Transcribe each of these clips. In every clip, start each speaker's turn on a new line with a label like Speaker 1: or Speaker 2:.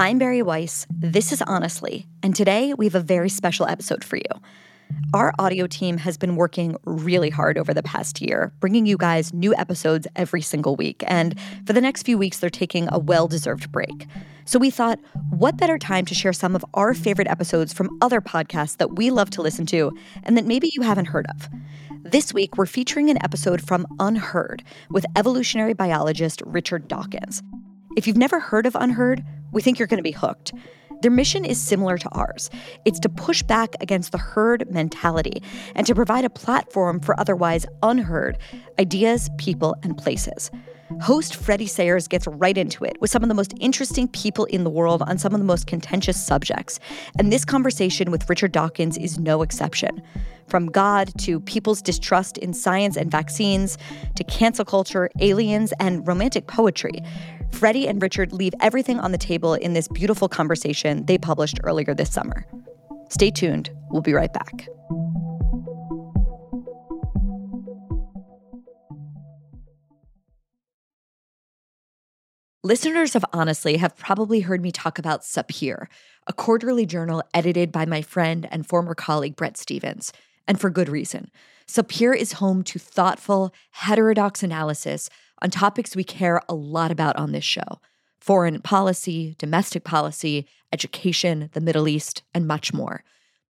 Speaker 1: I'm Bari Weiss. This is Honestly, and today we have a very special episode for you. Our audio team has been working really hard over the past year, bringing you guys new episodes every single week. And for the next few weeks, they're taking a well deserved break. So we thought, what better time to share some of our favorite episodes from other podcasts that we love to listen to and that maybe you haven't heard of? This week, we're featuring an episode from UnHerd with evolutionary biologist Richard Dawkins. If you've never heard of UnHerd, we think you're going to be hooked. Their mission is similar to ours it's to push back against the herd mentality and to provide a platform for otherwise unheard ideas, people, and places. Host Freddie Sayers gets right into it with some of the most interesting people in the world on some of the most contentious subjects. And this conversation with Richard Dawkins is no exception. From God to people's distrust in science and vaccines, to cancel culture, aliens, and romantic poetry, Freddie and Richard leave everything on the table in this beautiful conversation they published earlier this summer. Stay tuned. We'll be right back. Listeners of Honestly have probably heard me talk about Sapir, a quarterly journal edited by my friend and former colleague Bret Stephens, and for good reason. Sapir is home to thoughtful, heterodox analysis on topics we care a lot about on this show foreign policy, domestic policy, education, the Middle East, and much more.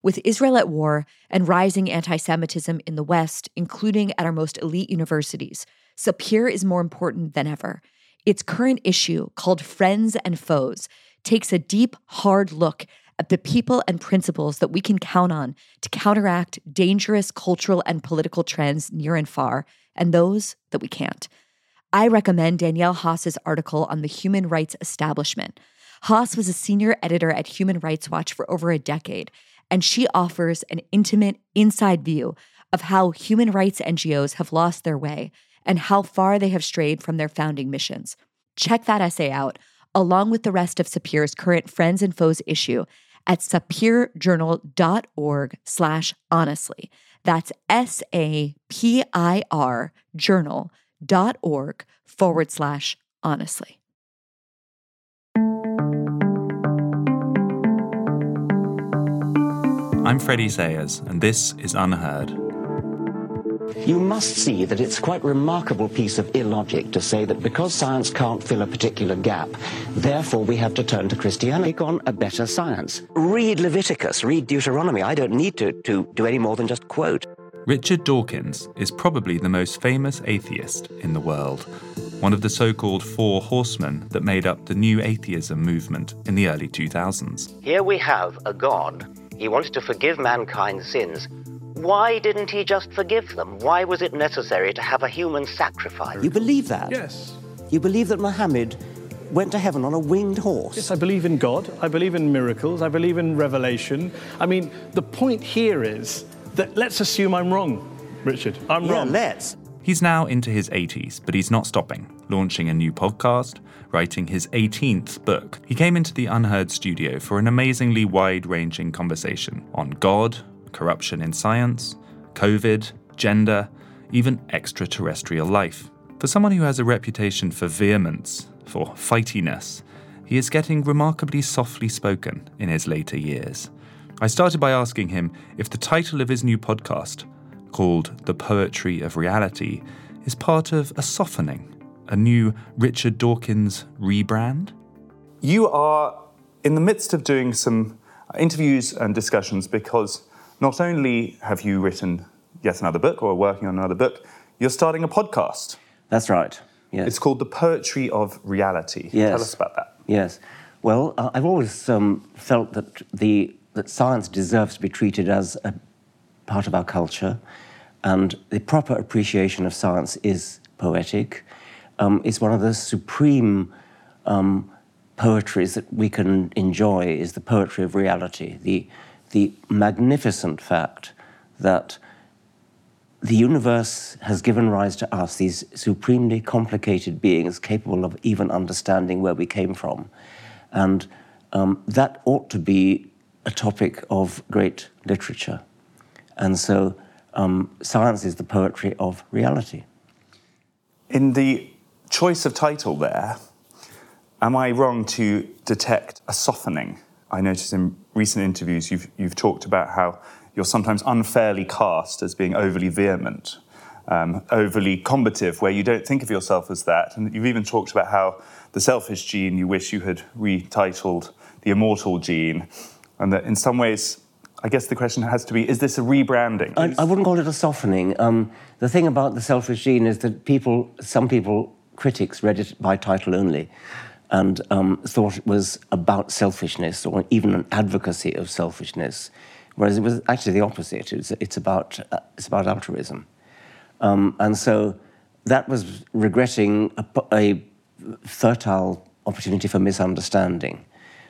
Speaker 1: With Israel at war and rising anti Semitism in the West, including at our most elite universities, Sapir is more important than ever. Its current issue, called Friends and Foes, takes a deep, hard look at the people and principles that we can count on to counteract dangerous cultural and political trends near and far, and those that we can't. I recommend Danielle Haas's article on the human rights establishment. Haas was a senior editor at Human Rights Watch for over a decade, and she offers an intimate, inside view of how human rights NGOs have lost their way and how far they have strayed from their founding missions. Check that essay out, along with the rest of Sapir's current Friends and Foes issue at sapirjournal.org slash honestly. That's S-A-P-I-R journal.org forward slash honestly.
Speaker 2: I'm Freddie Sayers, and this is UnHerd
Speaker 3: you must see that it's quite remarkable piece of illogic to say that because science can't fill a particular gap, therefore we have to turn to Christianity on a better science. Read Leviticus, read Deuteronomy. I don't need to, to do any more than just quote.
Speaker 2: Richard Dawkins is probably the most famous atheist in the world, one of the so called Four Horsemen that made up the New Atheism movement in the early 2000s.
Speaker 3: Here we have a God. He wants to forgive mankind's sins, why didn't he just forgive them? Why was it necessary to have a human sacrifice?
Speaker 4: You believe that?
Speaker 5: Yes.
Speaker 4: You believe that Muhammad went to heaven on a winged horse?
Speaker 5: Yes, I believe in God. I believe in miracles. I believe in revelation. I mean, the point here is that let's assume I'm wrong, Richard. I'm
Speaker 4: yeah,
Speaker 5: wrong.
Speaker 4: Let's.
Speaker 2: He's now into his 80s, but he's not stopping, launching a new podcast, writing his 18th book. He came into the UnHerd studio for an amazingly wide ranging conversation on God, corruption in science, COVID, gender, even extraterrestrial life. For someone who has a reputation for vehemence, for fightiness, he is getting remarkably softly spoken in his later years. I started by asking him if the title of his new podcast, called The Poetry of Reality, is part of a softening, a new Richard Dawkins rebrand.
Speaker 6: You are in the midst of doing some interviews and discussions because not only have you written yet another book or are working on another book, you're starting a podcast.
Speaker 4: That's right. Yes.
Speaker 6: It's called The Poetry of Reality.
Speaker 4: Yes.
Speaker 6: Tell us about that.
Speaker 4: Yes. Well, uh, I've always um, felt that the that science deserves to be treated as a part of our culture, and the proper appreciation of science is poetic. Um, it's one of the supreme um, poetries that we can enjoy. Is the poetry of reality. The the magnificent fact that the universe has given rise to us, these supremely complicated beings capable of even understanding where we came from. And um, that ought to be a topic of great literature. And so um, science is the poetry of reality.
Speaker 6: In the choice of title there, Am I wrong to detect a softening? I notice in recent interviews you've, you've talked about how you're sometimes unfairly cast as being overly vehement, um, overly combative, where you don't think of yourself as that. And you've even talked about how the selfish gene you wish you had retitled the immortal gene, and that in some ways, I guess the question has to be: Is this a rebranding?
Speaker 4: I, I wouldn't call it a softening. Um, the thing about the selfish gene is that people, some people, critics, read it by title only, and um, thought it was about selfishness or even an advocacy of selfishness, whereas it was actually the opposite. It's, it's about uh, it's about altruism, um, and so that was regretting a, a fertile opportunity for misunderstanding.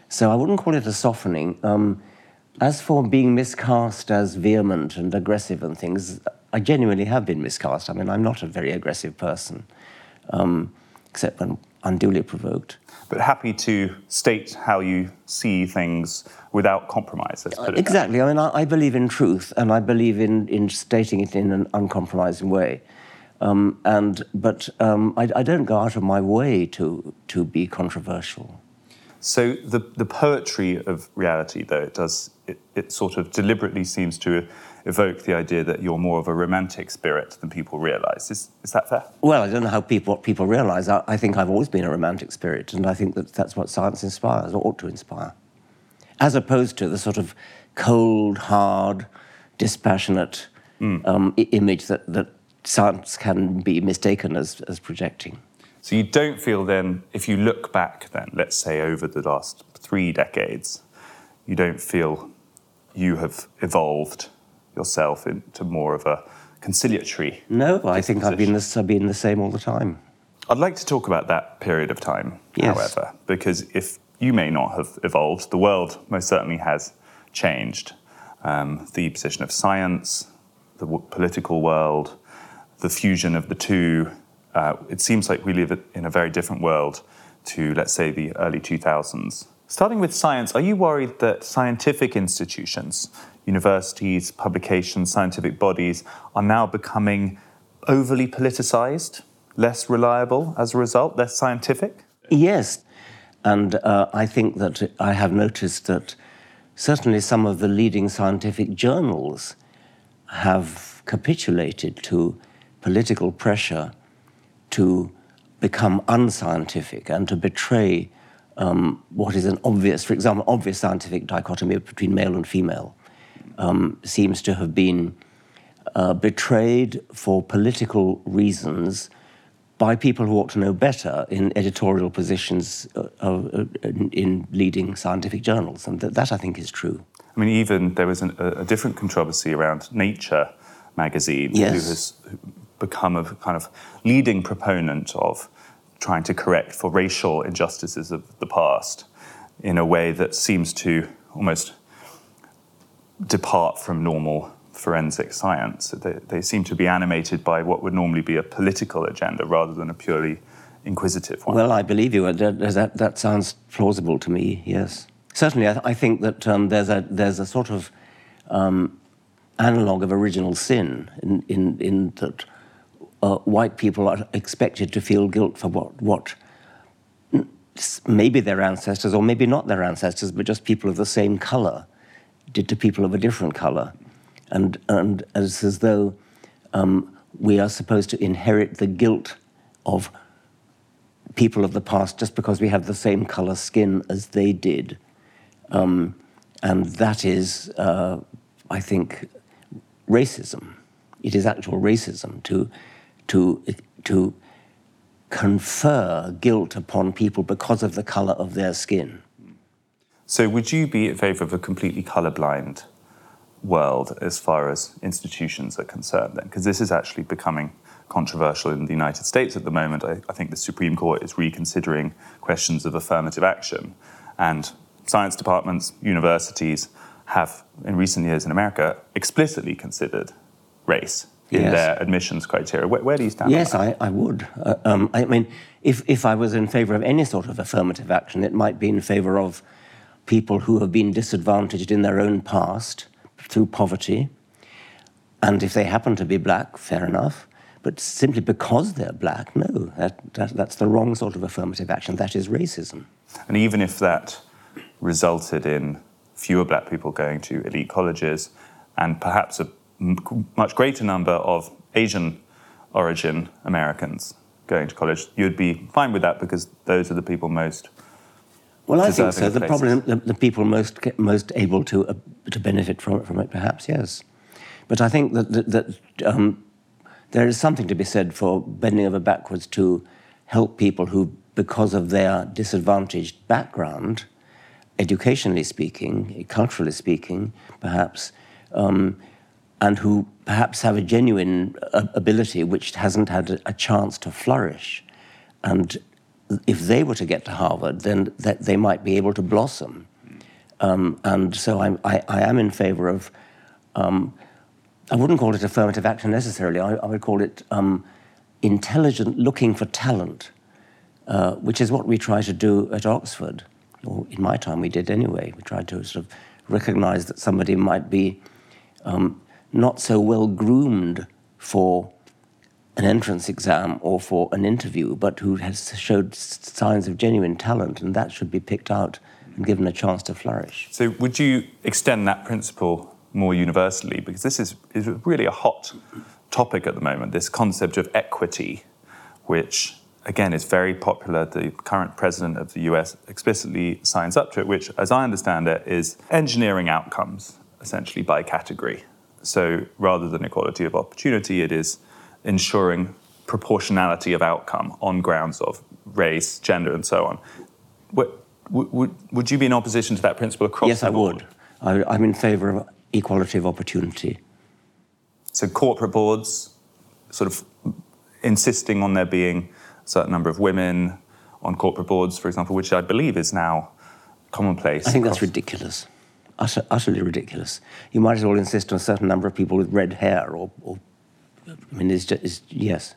Speaker 4: So I wouldn't call it a softening. Um, as for being miscast as vehement and aggressive and things, I genuinely have been miscast. I mean, I'm not a very aggressive person, um, except when unduly provoked.
Speaker 6: But happy to state how you see things without compromise. Let's put it
Speaker 4: exactly.
Speaker 6: That.
Speaker 4: I mean, I, I, believe in truth, and I believe in, in stating it in an uncompromising way. Um, and but um, I, I don't go out of my way to to be controversial.
Speaker 6: So the, the poetry of reality, though, it does it, it sort of deliberately seems to evoke the idea that you're more of a romantic spirit than people realise. Is, is that fair?
Speaker 4: Well, I don't know how people what people realise. I, I, think I've always been a romantic spirit, and I think that that's what science inspires or ought to inspire, as opposed to the sort of cold, hard, dispassionate mm. um, image that, that science can be mistaken as, as projecting.
Speaker 6: So you don't feel then, if you look back then, let's say over the last three decades, you don't feel you have evolved yourself into more of a conciliatory.
Speaker 4: No, I think I've been, the, I've been the same all the time.
Speaker 6: I'd like to talk about that period of time, yes. however, because if you may not have evolved, the world most certainly has changed. Um, the position of science, the w- political world, the fusion of the two, uh, it seems like we live in a very different world to, let's say, the early 2000s. Starting with science, are you worried that scientific institutions, universities, publications, scientific bodies, are now becoming overly politicized, less reliable as a result, less scientific?
Speaker 4: Yes. And uh, I think that I have noticed that certainly some of the leading scientific journals have capitulated to political pressure to become unscientific and to betray um, what is an obvious, for example, obvious scientific dichotomy between male and female, um, seems to have been uh, betrayed for political reasons by people who ought to know better in editorial positions uh, uh, in leading scientific journals. And th- that, I think, is true.
Speaker 6: I mean, even there was an, a, different controversy around Nature magazine,
Speaker 4: yes.
Speaker 6: who has become a kind of leading proponent of trying to correct for racial injustices of the past in a way that seems to almost depart from normal forensic science. They, they, seem to be animated by what would normally be a political agenda rather than a purely inquisitive one.
Speaker 4: Well, I believe you. That, that sounds plausible to me, yes. Certainly, I, th- I think that um, there's, a, there's a sort of um, analogue of original sin in, in, in that uh, white people are expected to feel guilt for what, what maybe their ancestors, or maybe not their ancestors, but just people of the same color did to people of a different color. And, and it's as though um, we are supposed to inherit the guilt of people of the past just because we have the same color skin as they did. Um, and that is, uh, I think, racism. It is actual racism to to, to confer guilt upon people because of the color of their skin.
Speaker 6: So, would you be in favor of a completely colorblind world as far as institutions are concerned, then? Because this is actually becoming controversial in the United States at the moment. I, I, think the Supreme Court is reconsidering questions of affirmative action. And science departments, universities have, in recent years in America, explicitly considered race in yes. their admissions criteria. Where, where, do you stand?
Speaker 4: Yes, I, I, would. Uh, um, I mean, if, if I was in favour of any sort of affirmative action, it might be in favour of people who have been disadvantaged in their own past through poverty. And if they happen to be black, fair enough. But simply because they're black, no, that, that, that's the wrong sort of affirmative action. That is racism.
Speaker 6: And even if that resulted in fewer black people going to elite colleges and perhaps a much greater number of Asian origin Americans going to college, you'd be fine with that because those are the people most.
Speaker 4: Well, I think so. The
Speaker 6: places.
Speaker 4: problem, the, the people most most able to uh, to benefit from it, from it, perhaps, yes. But I think that that, that um, there is something to be said for bending over backwards to help people who, because of their disadvantaged background, educationally speaking, culturally speaking, perhaps, um, and who perhaps have a genuine uh, ability which hasn't had a, chance to flourish. And if they were to get to Harvard, then that they might be able to blossom. Um, and so I'm, I, I am in favor of, um, I wouldn't call it affirmative action necessarily, I, I would call it um, intelligent looking for talent, uh, which is what we try to do at Oxford. Or in my time, we did anyway. We tried to sort of recognize that somebody might be um, not so well groomed for an entrance exam or for an interview, but who has showed signs of genuine talent, and that should be picked out and given a chance to flourish.
Speaker 6: So, would you extend that principle more universally? Because this is, is really a hot topic at the moment this concept of equity, which again is very popular. The current president of the US explicitly signs up to it, which, as I understand it, is engineering outcomes essentially by category. So, rather than equality of opportunity, it is ensuring proportionality of outcome on grounds of race, gender, and so on. Would, would, would you be in opposition to that principle across
Speaker 4: yes,
Speaker 6: the board?
Speaker 4: Yes, I would. I, I'm in favor of equality of opportunity.
Speaker 6: So corporate boards sort of insisting on there being a certain number of women on corporate boards, for example, which I believe is now commonplace.
Speaker 4: I think that's ridiculous. Utter, utterly ridiculous. You might as well insist on a certain number of people with red hair, or, or I mean, it's just, it's, yes.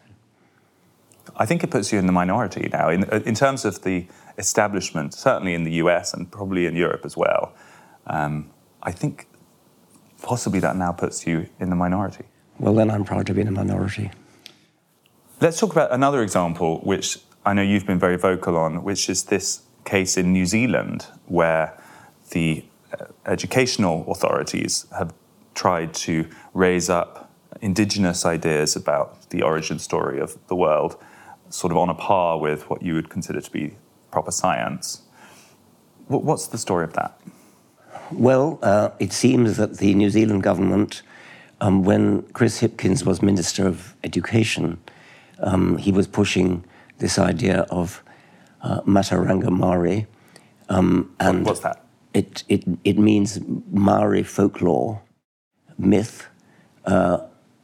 Speaker 6: I think it puts you in the minority now in, in terms of the establishment, certainly in the US and probably in Europe as well. Um, I think possibly that now puts you in the minority.
Speaker 4: Well, then I'm proud to be in a minority.
Speaker 6: Let's talk about another example, which I know you've been very vocal on, which is this case in New Zealand where the uh, educational authorities have tried to raise up indigenous ideas about the origin story of the world, sort of on a par with what you would consider to be proper science. What's the story of that?
Speaker 4: Well, uh, it seems that the New Zealand government, um, when Chris Hipkins was Minister of Education, um, he was pushing this idea of uh, Matauranga Maori. Um, and
Speaker 6: What's that?
Speaker 4: It, it, it means Maori folklore, myth, uh,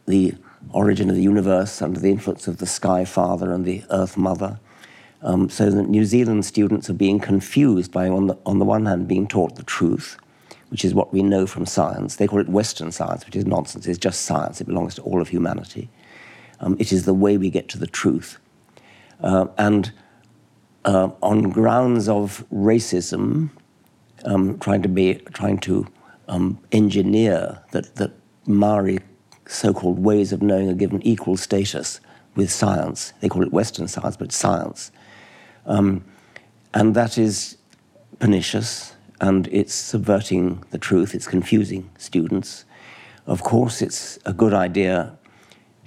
Speaker 4: the origin of the universe under the influence of the Sky Father and the Earth Mother. Um, so that New Zealand students are being confused by, on the, on the one hand, being taught the truth, which is what we know from science. They call it Western science, which is nonsense. It's just science. It belongs to all of humanity. Um, it is the way we get to the truth. Uh, and uh, on grounds of racism, um, trying to be trying to um, engineer that that Maori so-called ways of knowing are given equal status with science. They call it Western science, but science, um, and that is pernicious and it's subverting the truth. It's confusing students. Of course, it's a good idea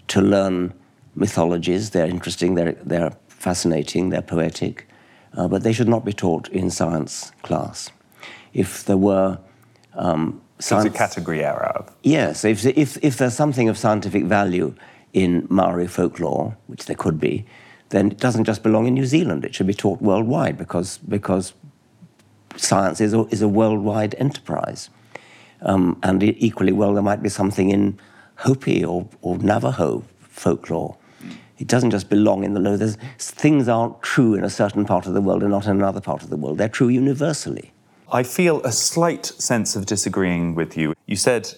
Speaker 4: to learn mythologies. They're interesting. They're they're fascinating. They're poetic, uh, but they should not be taught in science class if there were um,
Speaker 6: So it's a category error.
Speaker 4: Yes, if, if, if there's something of scientific value in Maori folklore, which there could be, then it doesn't just belong in New Zealand. It should be taught worldwide because, because science is a, is a worldwide enterprise. Um, and equally well, there might be something in Hopi or, or Navajo folklore. It doesn't just belong in the low. There's, things aren't true in a certain part of the world and not in another part of the world. They're true universally.
Speaker 6: I feel a slight sense of disagreeing with you. You said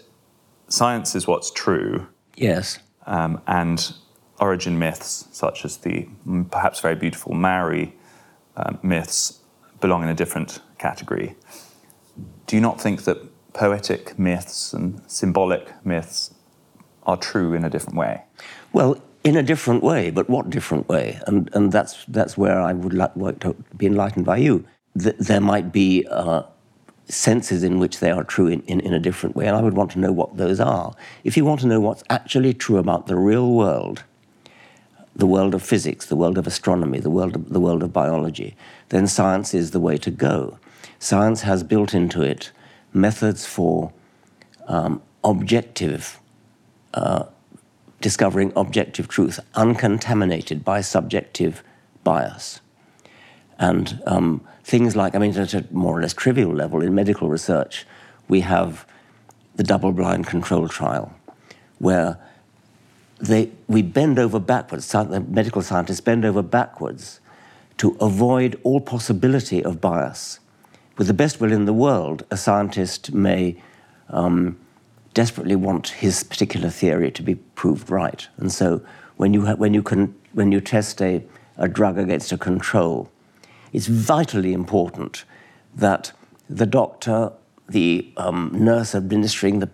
Speaker 6: science is what's true,
Speaker 4: Yes.
Speaker 6: um, and origin myths, such as the perhaps very beautiful Maori um, myths, belong in a different category. Do you not think that poetic myths and symbolic myths are true in a different way?
Speaker 4: Well, in a different way, but what different way? And, and that's, that's where I would like to be enlightened by you. Th- there might be uh, senses in which they are true in, in, in, a different way, and I would want to know what those are. If you want to know what's actually true about the real world, the world of physics, the world of astronomy, the world of, the world of biology, then science is the way to go. Science has built into it methods for um, objective uh, discovering objective truth, uncontaminated by subjective bias. And um, things like, I mean, at a more or less trivial level, in medical research, we have the double blind control trial, where they, we bend over backwards, the medical scientists bend over backwards to avoid all possibility of bias. With the best will in the world, a scientist may um, desperately want his particular theory to be proved right. And so when you, ha- when you, can, when you test a, a drug against a control, it's vitally important that the doctor, the um, nurse administering the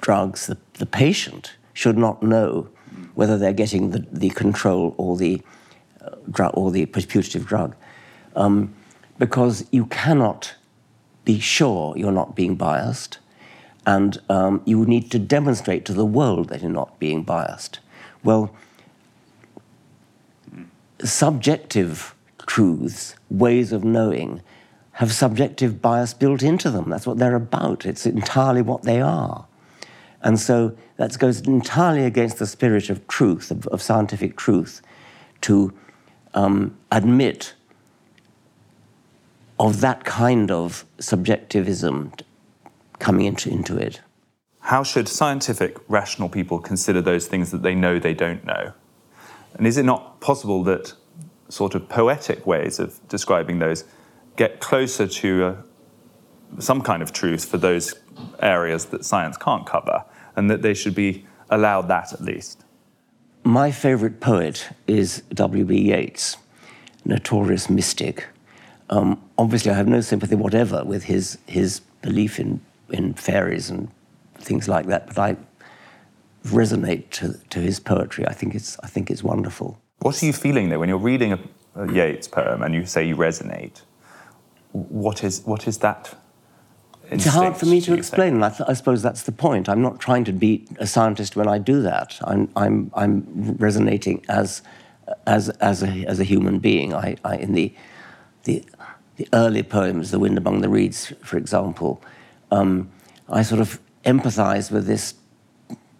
Speaker 4: drugs, the, the patient should not know whether they're getting the, the control or the, uh, or the putative drug. Um, because you cannot be sure you're not being biased and um, you need to demonstrate to the world that you're not being biased. Well, subjective truths, ways of knowing, have subjective bias built into them. That's what they're about. It's entirely what they are. And so that goes entirely against the spirit of truth, of, of scientific truth, to um, admit of that kind of subjectivism coming into, into it.
Speaker 6: How should scientific, rational people consider those things that they know they don't know? And is it not possible that sort of poetic ways of describing those get closer to uh, some kind of truth for those areas that science can't cover, and that they should be allowed that at least?
Speaker 4: My favorite poet is W.B. Yeats, notorious mystic. Um, obviously, I have no sympathy whatever with his, his belief in in fairies and things like that. But I resonate to, to his poetry. I think it's I think it's wonderful.
Speaker 6: What are you feeling there when you're reading a, a Yeats poem and you say you resonate? What is what is that?
Speaker 4: It's hard for me to explain, and I, th- I, suppose that's the point. I'm not trying to be a scientist when I do that. I'm I'm, I'm resonating as as as a as a human being. I, I in the the the early poems, "The Wind Among the Reeds," for example, um, I sort of empathize with this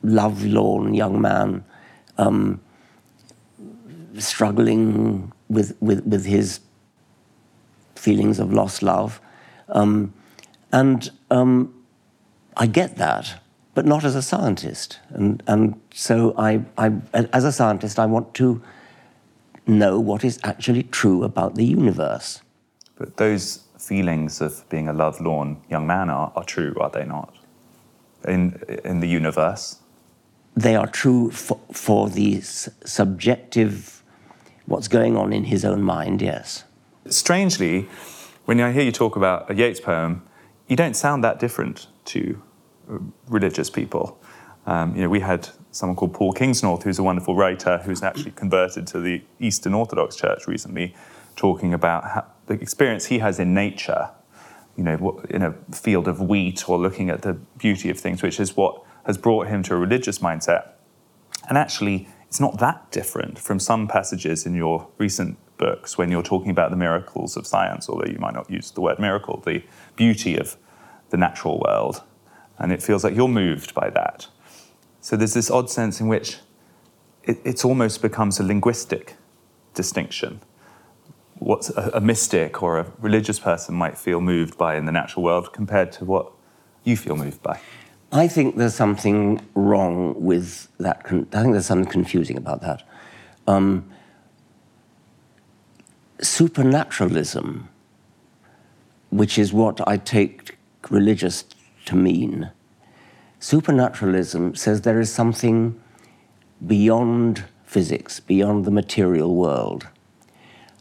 Speaker 4: love-lorn young man um, struggling with, with, with his feelings of lost love. Um, and um, I get that, but not as a scientist. And, and so, I, I, as a scientist, I want to know what is actually true about the universe.
Speaker 6: But those feelings of being a love-lorn young man are, are true, are they not? In, in the universe?
Speaker 4: They are true for, for the subjective, what's going on in his own mind, yes.
Speaker 6: Strangely, when I hear you talk about a Yeats poem, you don't sound that different to uh, religious people. Um, you know, we had someone called Paul Kingsnorth, who's a wonderful writer, who's actually converted to the Eastern Orthodox Church recently, talking about how, the experience he has in nature, you know, in a field of wheat or looking at the beauty of things, which is what has brought him to a religious mindset. And actually, it's not that different from some passages in your recent books when you're talking about the miracles of science, although you might not use the word miracle, the beauty of the natural world. And it feels like you're moved by that. So there's this odd sense in which it it's almost becomes a linguistic distinction what a, a mystic or a religious person might feel moved by in the natural world compared to what you feel moved by?
Speaker 4: I think there's something wrong with that. I think there's something confusing about that. Um, supernaturalism, which is what I take religious to mean, supernaturalism says there is something beyond physics, beyond the material world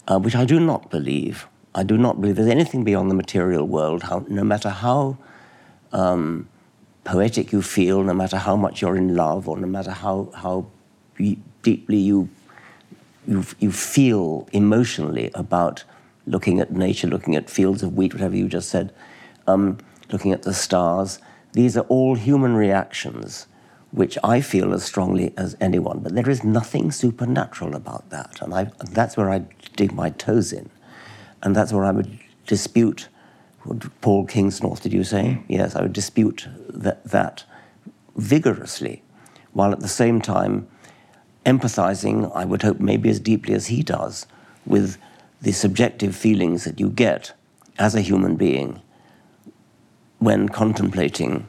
Speaker 4: uh, which I do not believe. I do not believe there's anything beyond the material world, how, no matter how um, poetic you feel, no matter how much you're in love, or no matter how, how deeply you, you, you feel emotionally about looking at nature, looking at fields of wheat, whatever you just said, um, looking at the stars. These are all human reactions which I feel as strongly as anyone, but there is nothing supernatural about that. And, I, that's where I dig my toes in. And that's where I would dispute Paul Kingsnorth, did you say? Yes, I would dispute that, that vigorously, while at the same time empathizing, I would hope, maybe as deeply as he does, with the subjective feelings that you get as a human being when contemplating.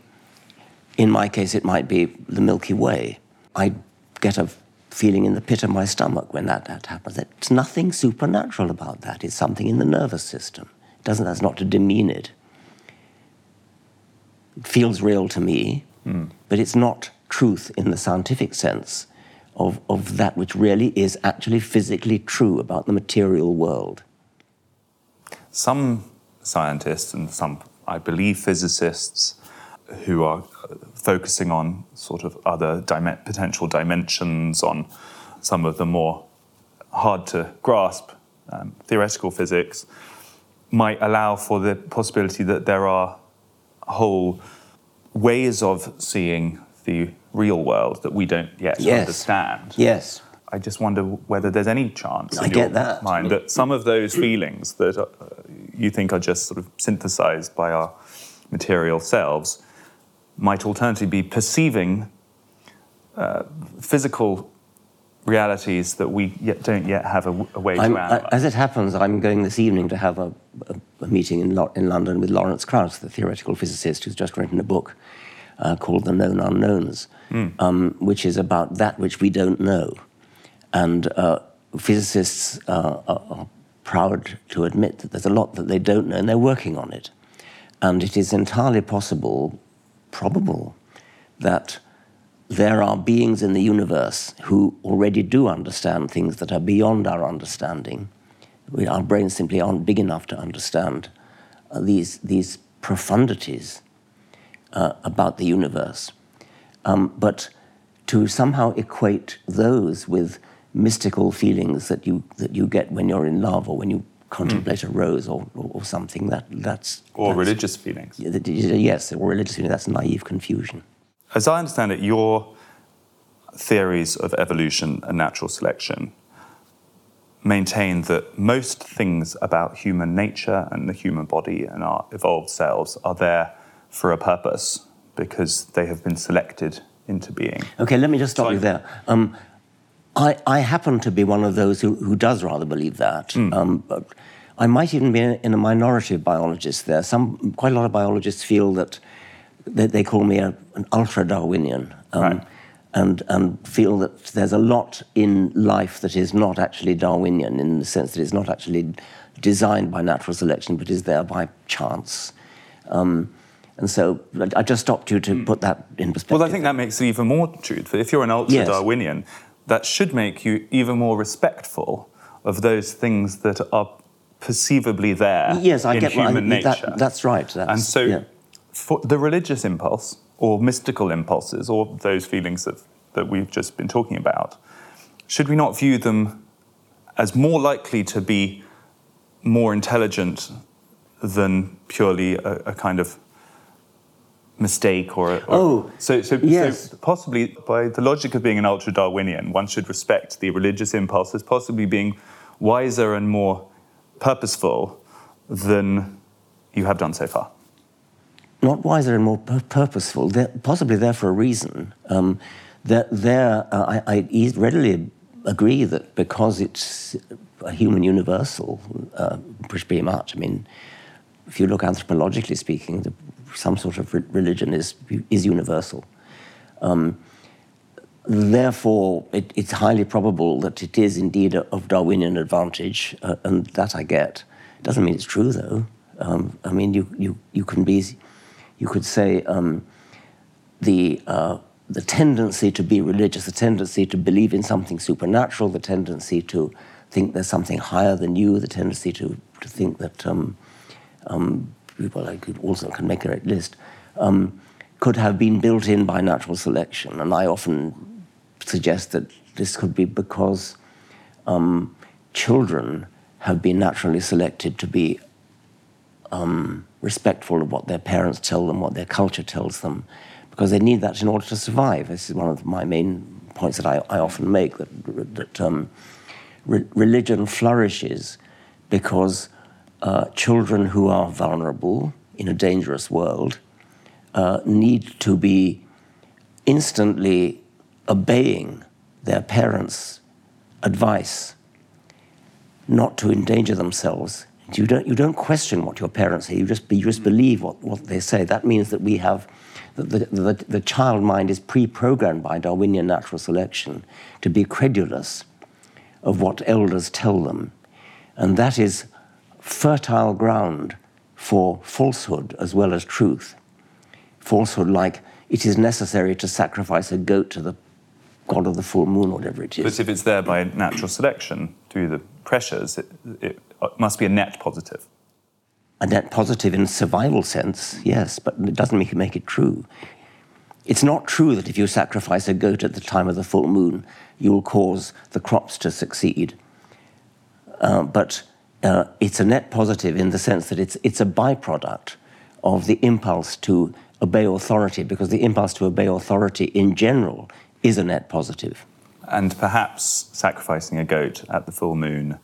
Speaker 4: In my case, it might be the Milky Way. I get a feeling in the pit of my stomach when that, that happens. There's nothing supernatural about that. It's something in the nervous system. Doesn't, that's not to demean it. It feels real to me, mm. but it's not truth in the scientific sense of, of that which really is actually physically true about the material world.
Speaker 6: Some scientists and some, I believe, physicists who are focusing on sort of other dim- potential dimensions, on some of the more hard to grasp um, theoretical physics, might allow for the possibility that there are whole ways of seeing the real world that we don't yet
Speaker 4: yes.
Speaker 6: understand.
Speaker 4: Yes.
Speaker 6: I just wonder whether there's any chance
Speaker 4: I
Speaker 6: in
Speaker 4: your
Speaker 6: that. mind that some of those feelings that uh, you think are just sort of synthesized by our material selves might alternatively be perceiving uh, physical realities that we yet don't yet have a, a way
Speaker 4: I'm,
Speaker 6: to analyze.
Speaker 4: As it happens, I'm going this evening to have a, a, a meeting in, Lo- in London with Lawrence Krauss, the theoretical physicist who's just written a book uh, called The Known Unknowns, mm. um, which is about that which we don't know. And uh, physicists uh, are, are proud to admit that there's a lot that they don't know, and they're working on it. And it is entirely possible, probable, that there are beings in the universe who already do understand things that are beyond our understanding. We, our brains simply aren't big enough to understand uh, these, these profundities uh, about the universe. Um, but to somehow equate those with mystical feelings that you, that you get when you're in love or when you contemplate mm. a rose or, or, or, something, that, that's.
Speaker 6: Or
Speaker 4: that's,
Speaker 6: religious feelings.
Speaker 4: Yes, or religious feelings, that's naive confusion.
Speaker 6: As I understand it, your theories of evolution and natural selection maintain that most things about human nature and the human body and our evolved selves are there for a purpose because they have been selected into being.
Speaker 4: Okay, let me just stop so you there. Um, I, I, happen to be one of those who, who does rather believe that. Mm. Um, but I might even be in a minority of biologists there. Some, quite a lot of biologists feel that, that they call me a, an ultra Darwinian. Um, right. And, and feel that there's a lot in life that is not actually Darwinian in the sense that it's not actually designed by natural selection but is there by chance. Um, and so I just stopped you to hmm. put that in perspective.
Speaker 6: Well, I think that makes it even more true. If you're an ultra Darwinian, that should make you even more respectful of those things that are perceivably there
Speaker 4: yes, I
Speaker 6: in
Speaker 4: get
Speaker 6: human
Speaker 4: I,
Speaker 6: nature.
Speaker 4: That, that's right. That's,
Speaker 6: and so,
Speaker 4: yeah.
Speaker 6: For the religious impulse or mystical impulses or those feelings that, that we've just been talking about, should we not view them as more likely to be more intelligent than purely a, a kind of mistake or, or
Speaker 4: oh
Speaker 6: so so,
Speaker 4: yes.
Speaker 6: so possibly by the logic of being an ultra Darwinian, one should respect the religious impulse as possibly being wiser and more purposeful than you have done so far.
Speaker 4: Not wiser and more pur- purposeful. They're possibly there for a reason. Um, they're, uh, I, I, readily agree that because it's a human universal, uh, pretty much. I mean, if you look anthropologically speaking, the some sort of religion is, is universal. Um, therefore, it, it's highly probable that it is indeed of Darwinian advantage, uh, and that I get. Doesn't mean it's true, though. Um, I mean, you, you, you can be, you could say um, the, uh, the tendency to be religious, the tendency to believe in something supernatural, the tendency to think there's something higher than you, the tendency to, to think that um, um people I could also can make a list, um, could have been built in by natural selection. And I often suggest that this could be because um, children have been naturally selected to be um, respectful of what their parents tell them, what their culture tells them, because they need that in order to survive. This is one of my main points that I, I often make that, that um, re- religion flourishes because uh, children who are vulnerable in a dangerous world uh, need to be instantly obeying their parents' advice not to endanger themselves. You don't, you don't question what your parents say, you just, you just mm. believe what, what they say. That means that we have, the, the, the child mind is pre programmed by Darwinian natural selection to be credulous of what elders tell them. And that is fertile ground for falsehood as well as truth. Falsehood, like it is necessary to sacrifice a goat to the god of the full moon, whatever it is.
Speaker 6: But if it's there by natural selection through the pressures, it, it must be a net positive.
Speaker 4: A net positive in a survival sense, yes, but it doesn't make it, make it true. It's not true that if you sacrifice a goat at the time of the full moon, you'll cause the crops to succeed. Uh, but uh, it's a net positive in the sense that it's, it's a byproduct of the impulse to obey authority, because the impulse to obey authority in general is a net positive.
Speaker 6: And perhaps sacrificing a goat at the full moon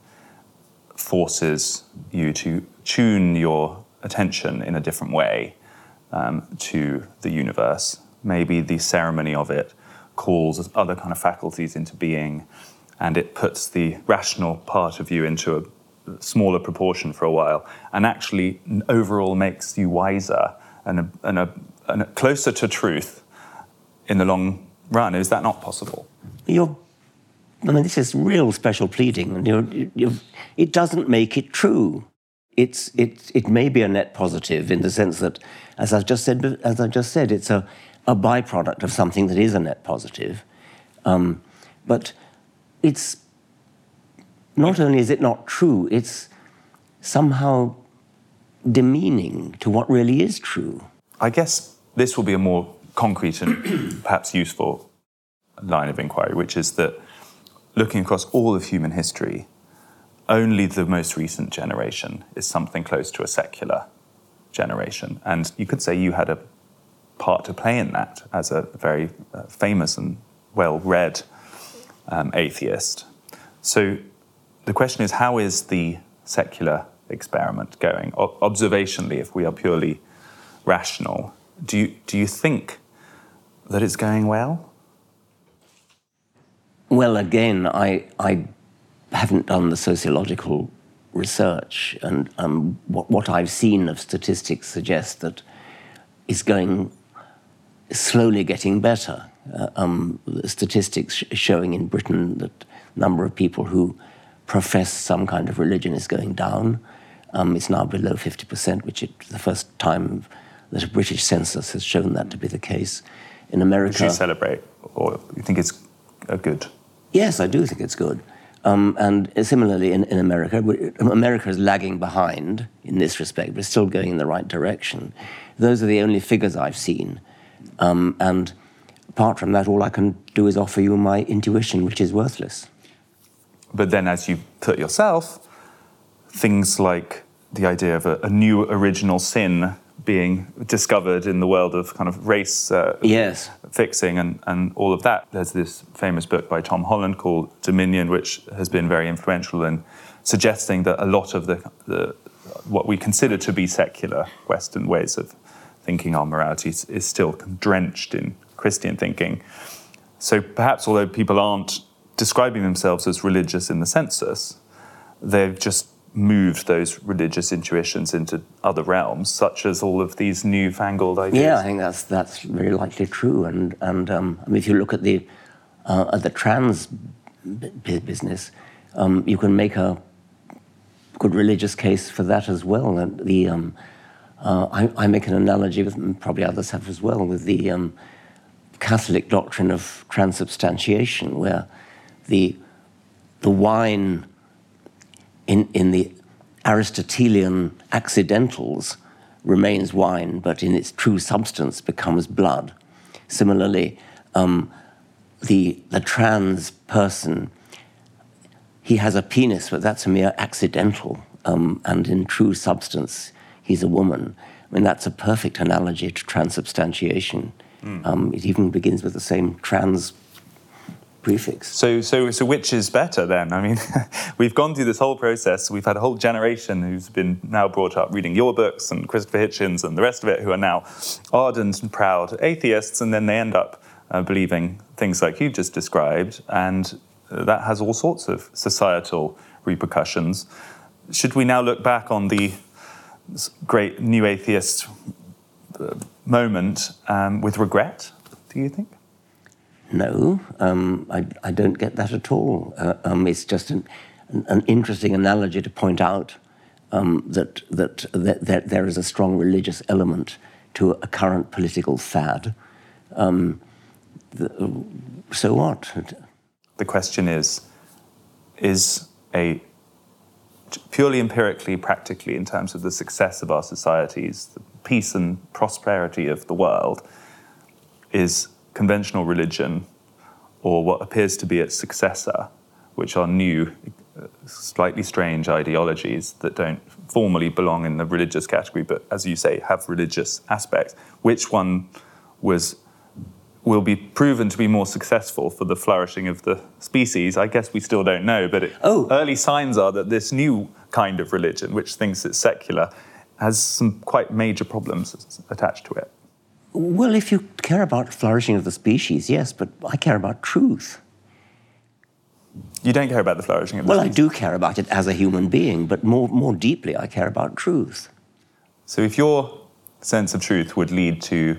Speaker 6: forces you to tune your attention in a different way um, to the universe. Maybe the ceremony of it calls other kind of faculties into being, and it puts the rational part of you into a smaller proportion for a while, and actually overall makes you wiser and, a, and, a, and a closer to truth in the long run. Is that not possible?
Speaker 4: You're, I mean, this is real special pleading, and you're, you're, it doesn't make it true. It's, it, it may be a net positive in the sense that, as I've just said, as I've just said, it's a, a byproduct of something that is a net positive. Um, but it's not only is it not true, it's somehow demeaning to what really is true.
Speaker 6: I guess this will be a more concrete and perhaps useful line of inquiry, which is that looking across all of human history, only the most recent generation is something close to a secular generation. And you could say you had a part to play in that as a very uh, famous and well read um, atheist. So the question is how is the secular experiment going? O- observationally, if we are purely rational, do you, do you think that it's going well?
Speaker 4: Well, again, I, I haven't done the sociological research, and um, what, what I've seen of statistics suggests that it's going slowly getting better. Uh, um, statistics sh- showing in Britain that number of people who profess some kind of religion is going down. Um, it's now below 50%, which is the first time that a British census has shown that to be the case. In America.
Speaker 6: You celebrate, or you think it's a good?
Speaker 4: Yes, I do think it's good. Um, and similarly, in, in America, America is lagging behind in this respect, but it's still going in the right direction. Those are the only figures I've seen. Um, and apart from that, all I can do is offer you my intuition, which is worthless.
Speaker 6: But then, as you put yourself, things like the idea of a, a new original sin being discovered in the world of kind of race uh,
Speaker 4: yes.
Speaker 6: fixing and, and all of that. There's this famous book by Tom Holland called Dominion, which has been very influential in suggesting that a lot of the, the what we consider to be secular Western ways of thinking our morality is, is still drenched in Christian thinking. So perhaps, although people aren't describing themselves as religious in the census, they've just moved those religious intuitions into other realms, such as all of these newfangled ideas.
Speaker 4: Yeah, I think that's that's very likely true. And and um, I mean, if you look at the uh, at the trans b- business, um, you can make a good religious case for that as well. And the um, uh, I, I, make an analogy with, probably others have as well, with the um, Catholic doctrine of transubstantiation, where the, the wine in, in the Aristotelian accidentals remains wine, but in its true substance becomes blood. Similarly, um, the, the trans person, he has a penis, but that's a mere accidental. Um, and in true substance, he's a woman. I mean, that's a perfect analogy to transubstantiation. Mm. Um, it even begins with the same trans prefix.
Speaker 6: So, so, so which is better then? I mean, we've gone through this whole process. We've had a whole generation who's been now brought up reading your books and Christopher Hitchens and the rest of it, who are now ardent and proud atheists, and then they end up uh, believing things like you just described, and uh, that has all sorts of societal repercussions. Should we now look back on the great new atheist uh, moment um, with regret? Do you think?
Speaker 4: No, um, I, I, don't get that at all. Uh, um, it's just an, an, interesting analogy to point out um, that, that, that, that, there is a strong religious element to a current political fad. Um, the, so what?
Speaker 6: The question is is a purely empirically, practically, in terms of the success of our societies, the peace and prosperity of the world, is conventional religion or what appears to be its successor, which are new, slightly strange ideologies that don't formally belong in the religious category, but as you say, have religious aspects. Which one was will be proven to be more successful for the flourishing of the species, I guess we still don't know. But it, oh. early signs are that this new kind of religion, which thinks it's secular, has some quite major problems attached to it.
Speaker 4: Well, if you care about flourishing of the species, yes, but I care about truth.
Speaker 6: You don't care about the flourishing of the
Speaker 4: well,
Speaker 6: species?
Speaker 4: Well, I do care about it as a human being, but more, more deeply, I care about truth.
Speaker 6: So if your sense of truth would lead to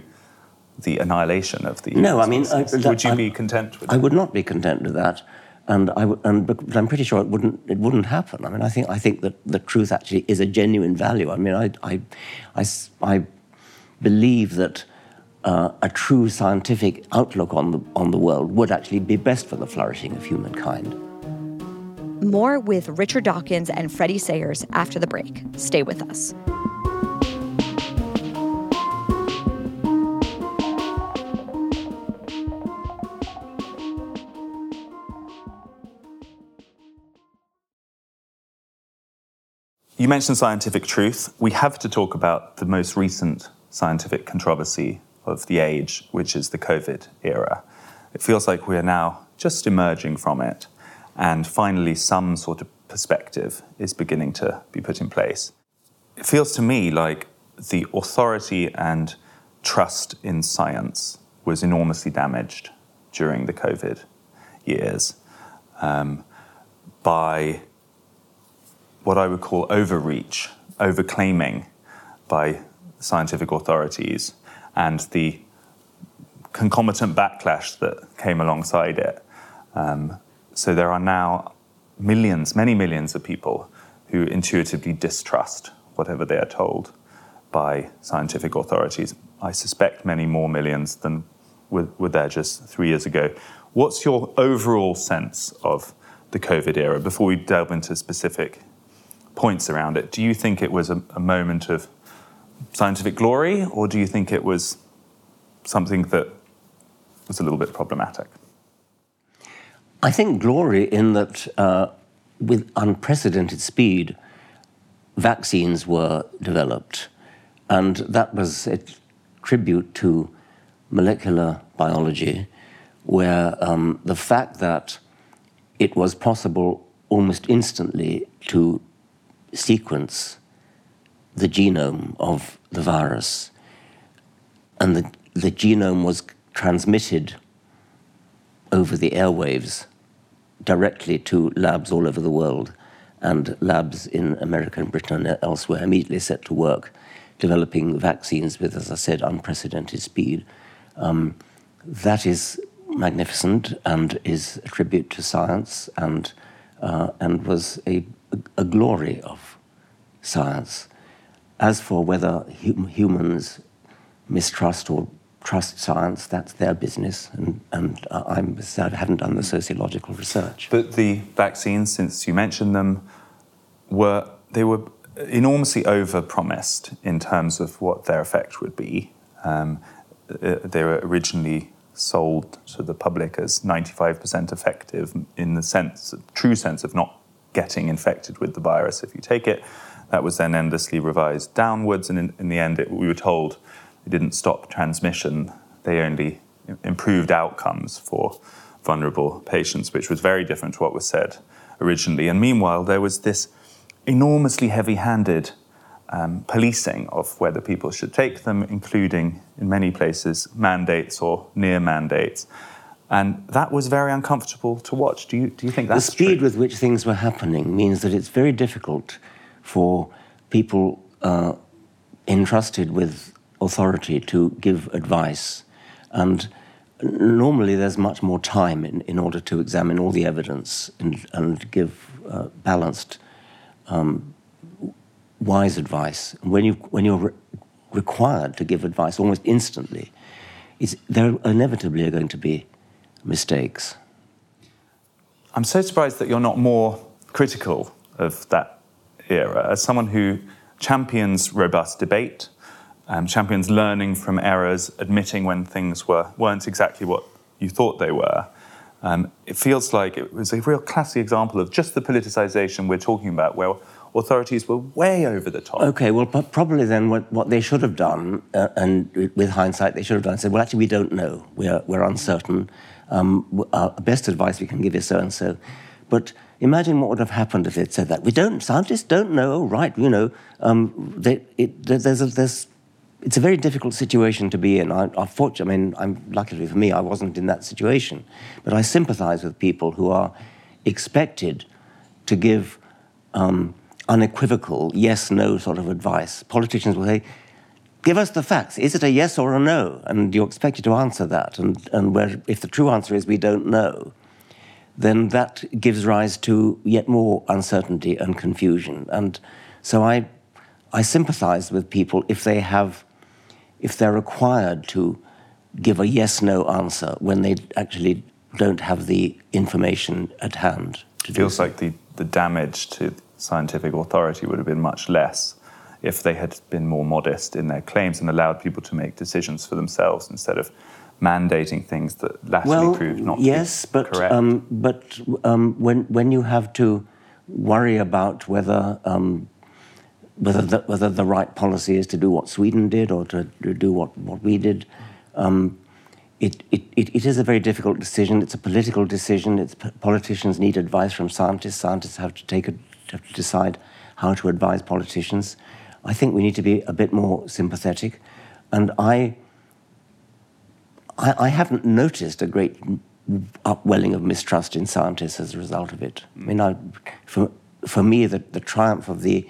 Speaker 6: the annihilation of the
Speaker 4: no, I mean, I,
Speaker 6: would you I, be content with?
Speaker 4: I would not be content with that, and I and but I'm pretty sure it wouldn't it wouldn't happen. I mean, I think I think that the truth actually is a genuine value. I mean, I I I, I believe that uh, a true scientific outlook on the, on the world would actually be best for the flourishing of humankind.
Speaker 1: More with Richard Dawkins and Freddie Sayers after the break. Stay with us.
Speaker 6: You mentioned scientific truth. We have to talk about the most recent scientific controversy of the age, which is the COVID era. It feels like we are now just emerging from it, and finally, some sort of perspective is beginning to be put in place. It feels to me like the authority and trust in science was enormously damaged during the COVID years um, by what I would call overreach, overclaiming by scientific authorities and the concomitant backlash that came alongside it. Um, so there are now millions, many millions of people who intuitively distrust whatever they are told by scientific authorities. I suspect many more millions than were, were there just three years ago. What's your overall sense of the COVID era before we delve into specific points around it? Do you think it was a, a moment of scientific glory, or do you think it was something that was a little bit problematic?
Speaker 4: I think glory in that uh, with unprecedented speed, vaccines were developed. And that was a tribute to molecular biology, where um, the fact that it was possible almost instantly to sequence the genome of the virus, and the, the genome was transmitted over the airwaves directly to labs all over the world, and labs in America and Britain and elsewhere immediately set to work developing vaccines with, as I said, unprecedented speed. Um, that is magnificent and is a tribute to science and, uh, and was a, a glory of science. As for whether hum- humans mistrust or trust science, that's their business, and, and uh, I'm, I haven't done the sociological research.
Speaker 6: But the vaccines, since you mentioned them, were they were enormously over-promised in terms of what their effect would be. Um, uh, they were originally sold to the public as 95% effective in the sense, true sense of not getting infected with the virus if you take it. That was then endlessly revised downwards, and in, in the end, it, we were told it didn't stop transmission, they only improved outcomes for vulnerable patients, which was very different to what was said originally. And meanwhile, there was this enormously heavy handed um, policing of whether people should take them, including, in many places, mandates or near mandates. And that was very uncomfortable to watch. Do you, do you think that's
Speaker 4: The speed
Speaker 6: true?
Speaker 4: with which things were happening means that it's very difficult for people uh, entrusted with authority to give advice. And normally there's much more time in, in order to examine all the evidence and, and give uh, balanced, um, wise advice. When, you, when you're re- required to give advice almost instantly, there inevitably are going to be mistakes.
Speaker 6: I'm so surprised that you're not more critical of that era. As someone who champions robust debate, um, champions learning from errors, admitting when things were, weren't exactly what you thought they were, um, it feels like it was a real classic example of just the politicization we're talking about, where authorities were way over the top.
Speaker 4: Okay, well, probably then what, what they should have done, uh, and with hindsight, they should have done, said, well, actually, we don't know. We're, we're uncertain. Um, our best advice we can give is so and so. But imagine what would have happened if they'd said that. We don't, scientists don't know, oh, right, you know. Um, they, it, there's a, there's, it's a very difficult situation to be in. I, I, I mean, I'm luckily for me, I wasn't in that situation. But I sympathize with people who are expected to give um, unequivocal yes no sort of advice. Politicians will say, Give us the facts. Is it a yes or a no? And you're expected to answer that. And, and where, if the true answer is we don't know, then that gives rise to yet more uncertainty and confusion. And so I, I sympathize with people if they have, if they're required to give a yes no answer when they actually don't have the information at hand
Speaker 6: It feels
Speaker 4: so.
Speaker 6: like the, the damage to scientific authority would have been much less if they had been more modest in their claims and allowed people to make decisions for themselves instead of mandating things that latterly
Speaker 4: well,
Speaker 6: proved not
Speaker 4: yes,
Speaker 6: to be
Speaker 4: but
Speaker 6: correct.
Speaker 4: um, but um, when when you have to worry about whether um, whether the, whether the right policy is to do what Sweden did or to, do what, what we did, um, it, it, it, it is a very difficult decision. It's a political decision. It's, politicians need advice from scientists. Scientists have to take a, have to decide how to advise politicians. I think we need to be a bit more sympathetic, and I I, I haven't noticed a great upwelling of mistrust in scientists as a result of it. I mean, I, for, for me, the, the triumph of the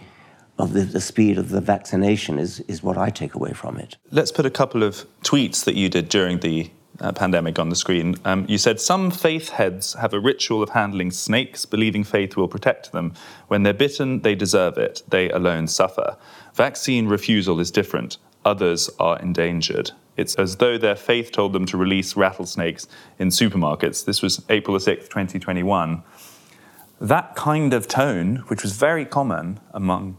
Speaker 4: of the, the speed of the vaccination is, is what I take away from it.
Speaker 2: Let's put a couple of tweets that you did during the uh, pandemic on the screen. Um, you said some faith heads have a ritual of handling snakes, believing faith will protect them. When they're bitten, they deserve it. They alone suffer. Vaccine refusal is different. Others are endangered. It's as though their faith told them to release rattlesnakes in supermarkets. This was April the 6th, 2021. That kind of tone, which was very common among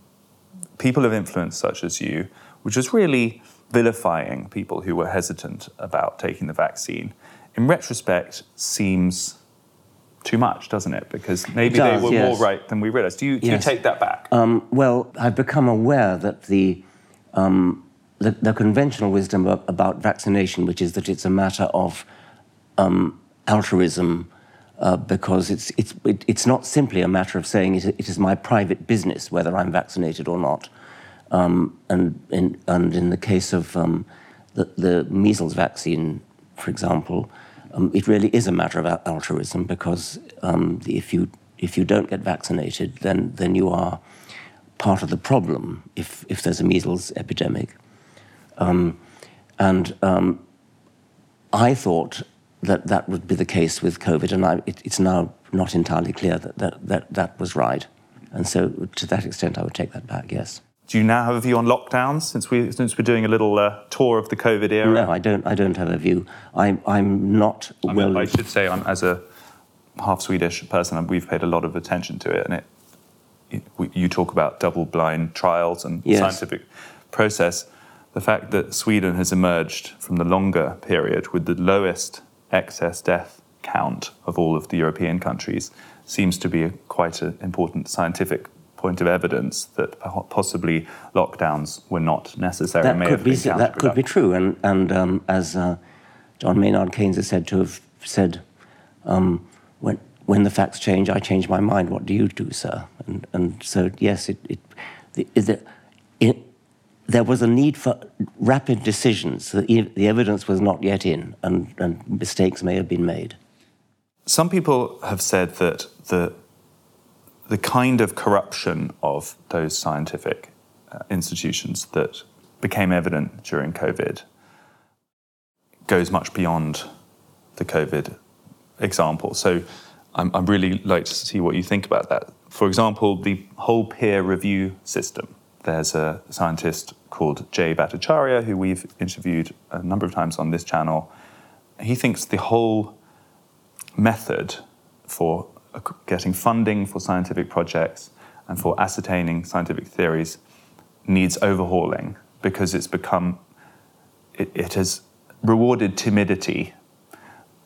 Speaker 2: people of influence such as you, which was really vilifying people who were hesitant about taking the vaccine, in retrospect seems too much, doesn't it? Because maybe
Speaker 4: does,
Speaker 2: they were
Speaker 4: yes.
Speaker 2: more right than we realized. Do you, do
Speaker 4: Yes.
Speaker 2: you take that back?
Speaker 4: Um, well, I've become aware that the, um, the, the conventional wisdom about vaccination, which is that it's a matter of um, altruism, uh, because it's, it's, it, it's not simply a matter of saying it, it is my private business whether I'm vaccinated or not. Um, and, in, and in the case of um, the, the measles vaccine, for example, um, it really is a matter of altruism because um, if, you, if you don't get vaccinated, then, then you are part of the problem if, if there's a measles epidemic. Um, and um, I thought that that would be the case with COVID, and I, it, it's now not entirely clear that that, that that was right. And so, to that extent, I would take that back, yes.
Speaker 6: Do you now have a view on lockdowns since, we, since we're doing a little uh, tour of the COVID era?
Speaker 4: No, I don't, I don't have a view. I, I'm not
Speaker 6: I, mean,
Speaker 4: well.
Speaker 6: I should say, I'm, as a half Swedish person, we've paid a lot of attention to it, and it, you talk about double-blind trials and
Speaker 4: Yes.
Speaker 6: scientific process. The fact that Sweden has emerged from the longer period with the lowest excess death count of all of the European countries seems to be a, quite an important scientific point of evidence that possibly lockdowns were not necessary.
Speaker 4: That could be that could be true, and and um, as uh, John Maynard Keynes is said to have said, um, when when the facts change, I change my mind. What do you do, sir? And and so yes, it it, the, the, it there was a need for rapid decisions. The, evidence was not yet in, and, and mistakes may have been made.
Speaker 6: Some people have said that the the kind of corruption of those scientific uh, institutions that became evident during COVID goes much beyond the COVID example. So I'm, I'm really like to see what you think about that. For example, the whole peer review system. There's a scientist called Jay Bhattacharya who we've interviewed a number of times on this channel. He thinks the whole method for getting funding for scientific projects and for ascertaining scientific theories needs overhauling because it's become, it, it has rewarded timidity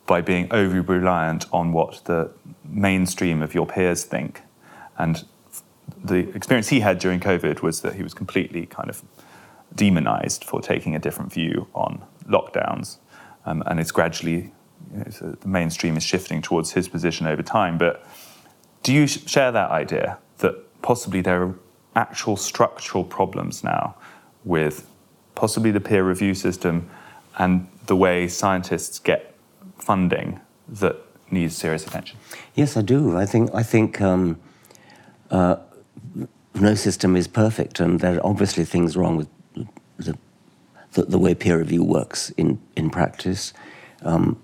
Speaker 6: by being overly reliant on what the mainstream of your peers think. And the experience he had during COVID was that he was completely kind of demonized for taking a different view on lockdowns. Um, and it's gradually you know, so the mainstream is shifting towards his position over time. But do you share that idea that possibly there are actual structural problems now with possibly the peer review system and the way scientists get funding that needs serious attention?
Speaker 4: Yes, I do. I think I think um, uh, no system is perfect, and there are obviously things wrong with the, the, the way peer review works in in practice. Um,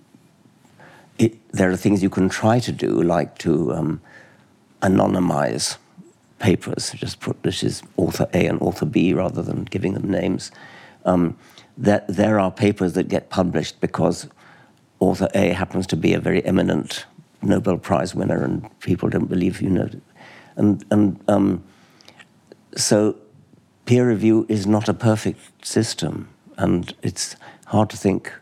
Speaker 4: it, there are things you can try to do, like to um, anonymize papers, just put this is author A and author B rather than giving them names. Um, that there are papers that get published because author A happens to be a very eminent Nobel Prize winner, and people don't believe you know. And and um, so, peer review is not a perfect system, and it's hard to think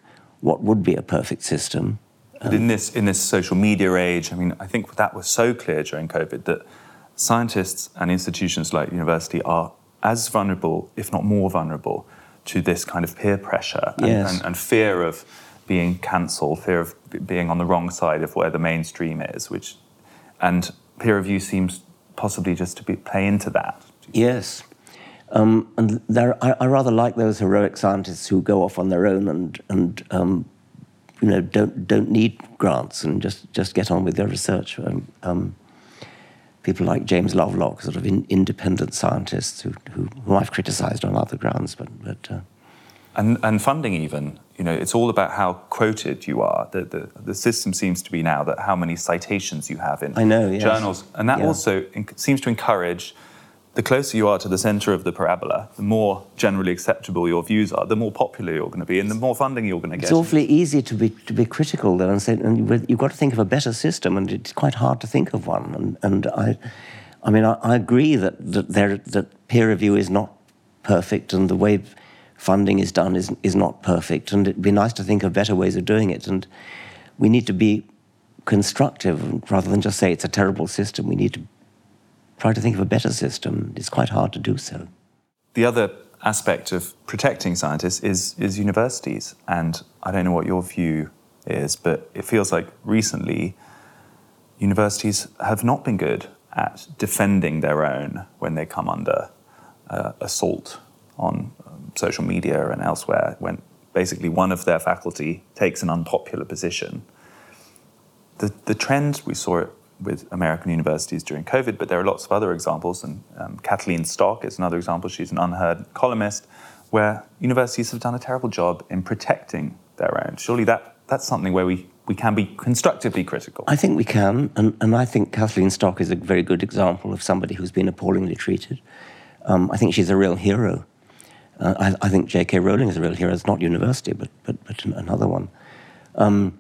Speaker 4: what would be a perfect system.
Speaker 6: But in this in this social media age, I mean, I think that was so clear during COVID that scientists and institutions like university are as vulnerable, if not more vulnerable, to this kind of peer pressure and,
Speaker 4: yes.
Speaker 6: and, and fear of being cancelled, fear of being on the wrong side of where the mainstream is, which and peer review seems possibly just to be, play into that.
Speaker 4: Yes. Um, and there, I, I, rather like those heroic scientists who go off on their own and, and um, you know, don't don't need grants and just just get on with their research. Um, um, people like James Lovelock, sort of in, independent scientists who, who, who I've criticised on other grounds, but but. Uh,
Speaker 6: and, and funding even you know it's all about how quoted you are the, the, the system seems to be now that how many citations you have in
Speaker 4: I know, yes.
Speaker 6: journals and that
Speaker 4: yeah.
Speaker 6: also seems to encourage the closer you are to the center of the parabola, the more generally acceptable your views are, the more popular you're going to be, and the more funding you're going to get.
Speaker 4: It's awfully easy to be to be critical though, and say, and you've got to think of a better system, and it's quite hard to think of one. And, and I, I mean, I, I agree that that, there, that peer review is not perfect, and the way funding is done is is not perfect, and it'd be nice to think of better ways of doing it. And we need to be constructive rather than just say it's a terrible system. We need to try to think of a better system. It's quite hard to do so.
Speaker 6: The other aspect of protecting scientists is, is universities. And I don't know what your view is, but it feels like recently universities have not been good at defending their own when they come under uh, assault on um, social media and elsewhere, when basically one of their faculty takes an unpopular position. The, the trend, we saw with American universities during COVID, but there are lots of other examples. And um, Kathleen Stock is another example. She's an UnHerd columnist, where universities have done a terrible job in protecting their own. Surely that, that's something where we, we can be constructively critical.
Speaker 4: I think we can, and, and I think Kathleen Stock is a very good example of somebody who's been appallingly treated. Um, I think she's a real hero. Uh, I, I, think J.K. Rowling is a real hero. It's not university, but, but, but another one. Um,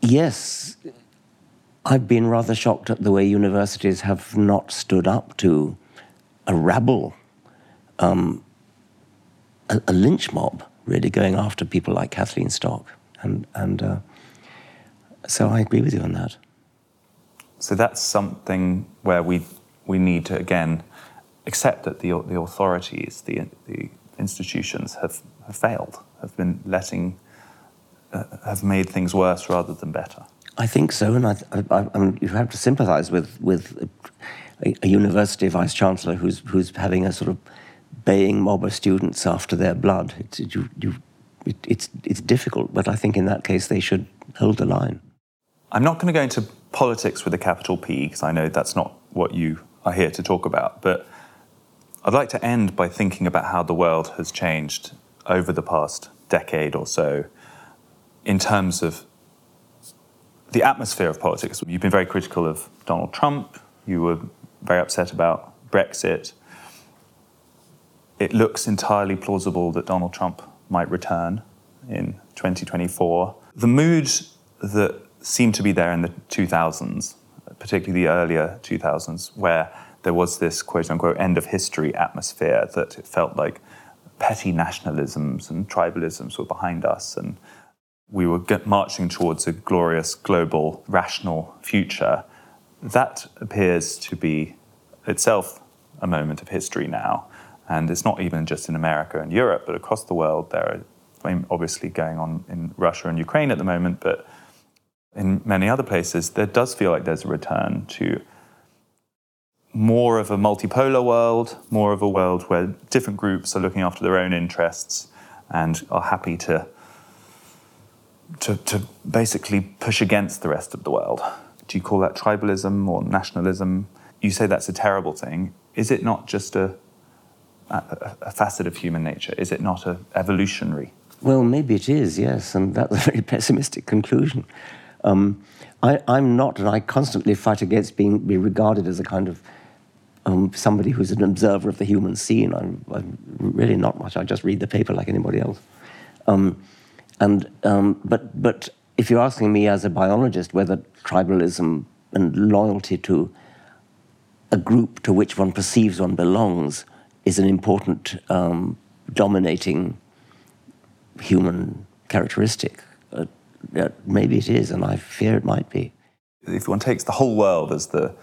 Speaker 4: yes, I've been rather shocked at the way universities have not stood up to a rabble um, a, a, lynch mob really going after people like Kathleen Stock. And, and uh, so I agree with you on that.
Speaker 6: So that's something where we, we need to, again, accept that the, the authorities, the, the institutions have, have failed, have been letting, uh, have made things worse rather than better.
Speaker 4: I think so, and I, I, I mean, you have to sympathise with with a, a, university vice chancellor who's who's having a sort of baying mob of students after their blood. It's you, you, it, it's it's difficult, but I think in that case they should hold the line.
Speaker 6: I'm not going to go into politics with a capital P because I know that's not what you are here to talk about, but I'd like to end by thinking about how the world has changed over the past decade or so in terms of the atmosphere of politics. You've been very critical of Donald Trump. You were very upset about Brexit. It looks entirely plausible that Donald Trump might return in 2024. The mood that seemed to be there in the 2000s, particularly the earlier 2000s, where there was this quote unquote end of history atmosphere that it felt like petty nationalisms and tribalisms were behind us and we were marching towards a glorious global rational future. That appears to be itself a moment of history now. And it's not even just in America and Europe, but across the world. There are obviously going on in Russia and Ukraine at the moment, but in many other places, there does feel like there's a return to more of a multipolar world, more of a world where different groups are looking after their own interests and are happy to to, to basically push against the rest of the world. Do you call that tribalism or nationalism? You say that's a terrible thing. Is it not just a, a, a facet of human nature? Is it not a evolutionary?
Speaker 4: Well, maybe it is, yes, and that's a very pessimistic conclusion. Um, I, am not, and I constantly fight against being be regarded as a kind of um, somebody who's an observer of the human scene. I'm, I'm, really not much. I just read the paper like anybody else. Um, and, um, but, but if you're asking me as a biologist whether tribalism and loyalty to a group to which one perceives one belongs is an important um, dominating human characteristic, uh, maybe it is, and I fear it might be.
Speaker 6: If one takes the whole world as the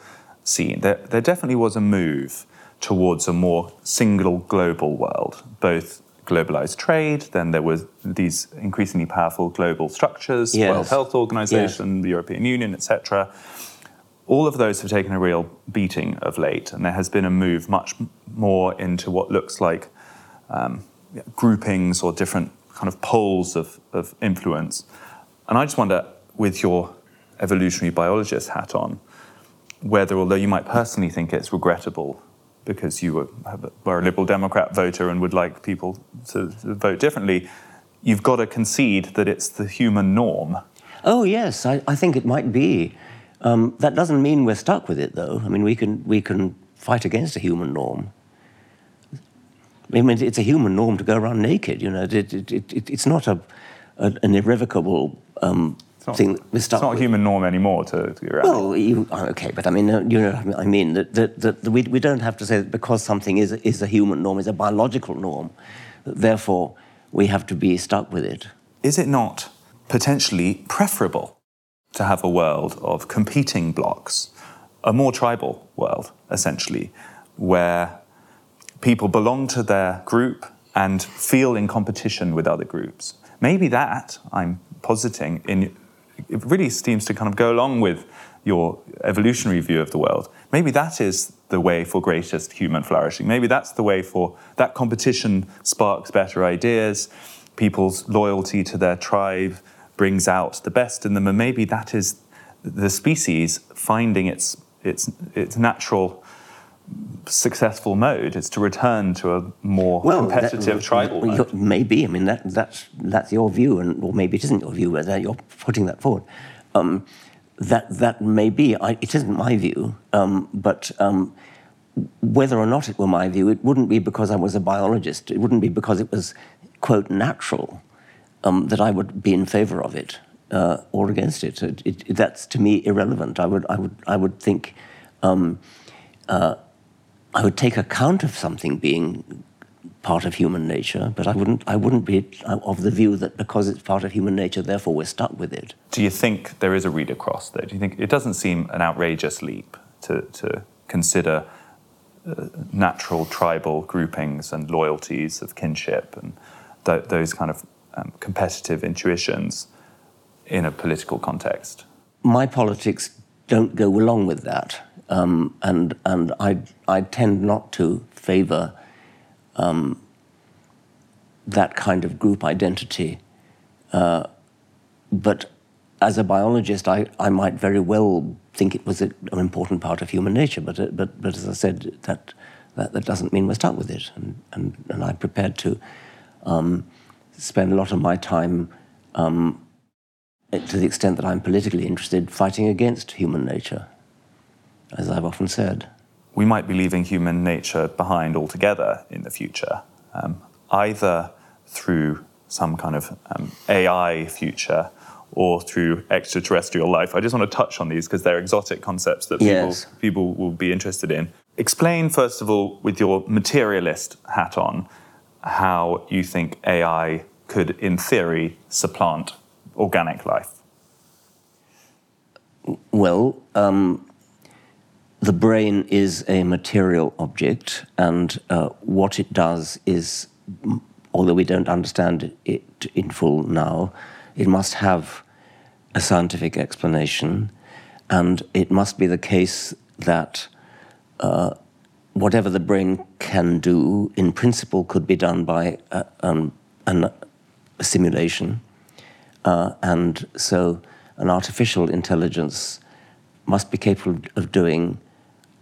Speaker 6: scene, there, there definitely was a move towards a more single global world, both globalized trade, then there was these increasingly powerful global structures, yes. World Health Organization, yes. the European Union, etc. All of those have taken a real beating of late, and there has been a move much more into what looks like um, groupings or different kind of poles of, of influence. And I just wonder, with your evolutionary biologist hat on, whether, although you might personally think it's regrettable because you were, were, a Liberal Democrat voter and would like people to, vote differently, you've got to concede that it's the human norm.
Speaker 4: Oh, yes, I, I think it might be. Um, that doesn't mean we're stuck with it, though. I mean, we can, we can fight against a human norm. I mean, it's a human norm to go around naked, you know. It, it, it, it's not a, a, an irrevocable um,
Speaker 6: it's not,
Speaker 4: thing
Speaker 6: It's not a human norm anymore to, to.
Speaker 4: Well, you, oh, okay, but I mean, you know, I mean that, that, that we, we don't have to say that because something is, is a human norm, is a biological norm, therefore we have to be stuck with it.
Speaker 6: Is it not potentially preferable to have a world of competing blocs, a more tribal world, essentially, where people belong to their group and feel in competition with other groups? Maybe that, I'm positing, in it really seems to kind of go along with your evolutionary view of the world. Maybe that is the way for greatest human flourishing. Maybe that's the way for that competition sparks better ideas. People's loyalty to their tribe brings out the best in them, and maybe that is the species finding its its its natural successful mode is to return to a more well, competitive that, tribal mode.
Speaker 4: Maybe. I mean, that, that's, that's your view, and, or maybe it isn't your view, but you're putting that forward. Um, that, that may be. I, it isn't my view, um, but um, whether or not it were my view, it wouldn't be because I was a biologist. It wouldn't be because it was, quote, natural um, that I would be in favor of it uh, or against it. It, it. That's, to me, irrelevant. I would, I would, I would think... Um, uh, I would take account of something being part of human nature, but I wouldn't, I wouldn't be of the view that because it's part of human nature, therefore we're stuck with it.
Speaker 6: Do you think there is a read across there? Do you think it doesn't seem an outrageous leap to, to consider uh, natural tribal groupings and loyalties of kinship and th- those kind of um, competitive intuitions in a political context?
Speaker 4: My politics don't go along with that. Um, and and I, I tend not to favor um, that kind of group identity. Uh, but as a biologist, I, I might very well think it was a, an important part of human nature. But, uh, but, but as I said, that, that, that doesn't mean we're stuck with it. And, and, and I'm prepared to um, spend a lot of my time, um, to the extent that I'm politically interested, fighting against human nature, as I've often said
Speaker 6: we might be leaving human nature behind altogether in the future, um, either through some kind of um, AI future or through extraterrestrial life. I just want to touch on these because they're exotic concepts that people,
Speaker 4: yes.
Speaker 6: people will be interested in. Explain, first of all, with your materialist hat on, how you think AI could, in theory, supplant organic life.
Speaker 4: Well, um, the brain is a material object, and uh, what it does is, although we don't understand it in full now, it must have a scientific explanation, and it must be the case that uh, whatever the brain can do, in principle, could be done by uh, um, an, a simulation. Uh, and so an artificial intelligence must be capable of doing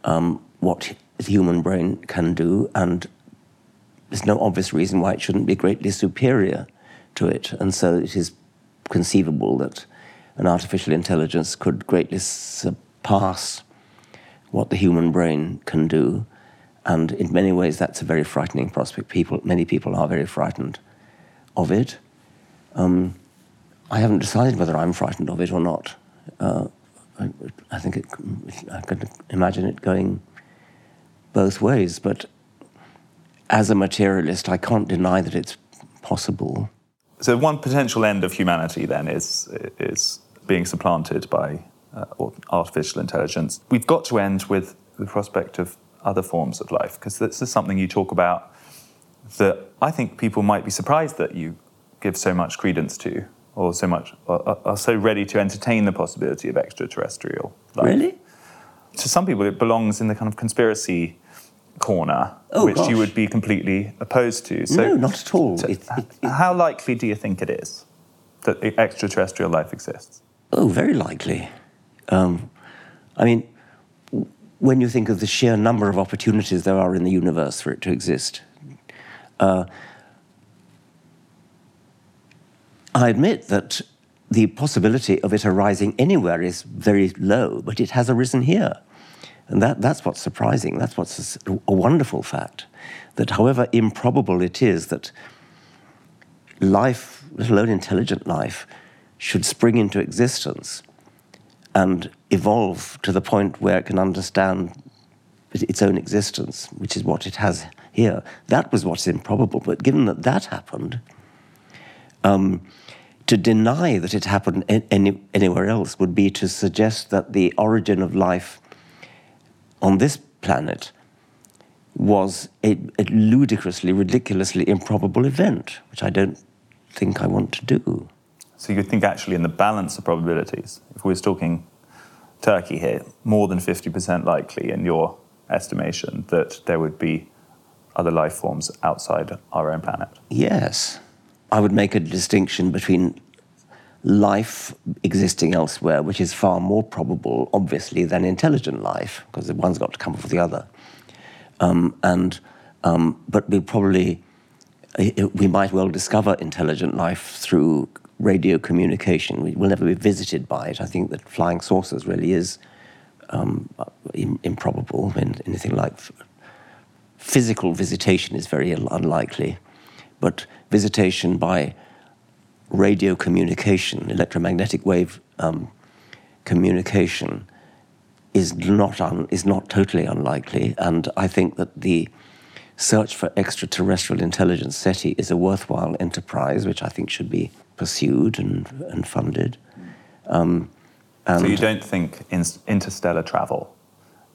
Speaker 4: um, what the human brain can do, and there's no obvious reason why it shouldn't be greatly superior to it. And so it is conceivable that an artificial intelligence could greatly surpass what the human brain can do. And in many ways, that's a very frightening prospect. People, many people are very frightened of it. Um, I haven't decided whether I'm frightened of it or not. Uh, I, I think it, I could imagine it going both ways, but as a materialist, I can't deny that it's possible.
Speaker 6: So one potential end of humanity then is is being supplanted by uh, artificial intelligence. We've got to end with the prospect of other forms of life because this is something you talk about that I think people might be surprised that you give so much credence to or so much are, are so ready to entertain the possibility of extraterrestrial life.
Speaker 4: Really?
Speaker 6: To some people, it belongs in the kind of conspiracy corner,
Speaker 4: oh,
Speaker 6: which
Speaker 4: gosh.
Speaker 6: you would be completely opposed to.
Speaker 4: So, no, not at all.
Speaker 6: So
Speaker 4: it, it, it,
Speaker 6: how likely do you think it is that extraterrestrial life exists?
Speaker 4: Oh, very likely. Um, I mean, when you think of the sheer number of opportunities there are in the universe for it to exist, uh, I admit that the possibility of it arising anywhere is very low, but it has arisen here. And that, that's what's surprising. That's what's a, a wonderful fact. That however improbable it is that life, let alone intelligent life, should spring into existence and evolve to the point where it can understand its own existence, which is what it has here. That was what's improbable. But given that that happened, um, to deny that it happened any, anywhere else would be to suggest that the origin of life on this planet was a, a, ludicrously, ridiculously improbable event, which I don't think I want to do.
Speaker 6: So you think actually in the balance of probabilities, if we're talking Turkey here, more than 50% likely in your estimation that there would be other life forms outside our own planet?
Speaker 4: Yes. I would make a distinction between life existing elsewhere, which is far more probable, obviously, than intelligent life, because one's got to come before the other. Um, and um, but we probably we might well discover intelligent life through radio communication. We will never be visited by it. I think that flying saucers really is um, improbable. I mean, anything like physical visitation is very unlikely, but visitation by radio communication, electromagnetic wave um, communication, is not un, is not totally unlikely, and I think that the search for extraterrestrial intelligence, SETI, is a worthwhile enterprise, which I think should be pursued and, and funded. Um,
Speaker 6: so you don't think in, interstellar travel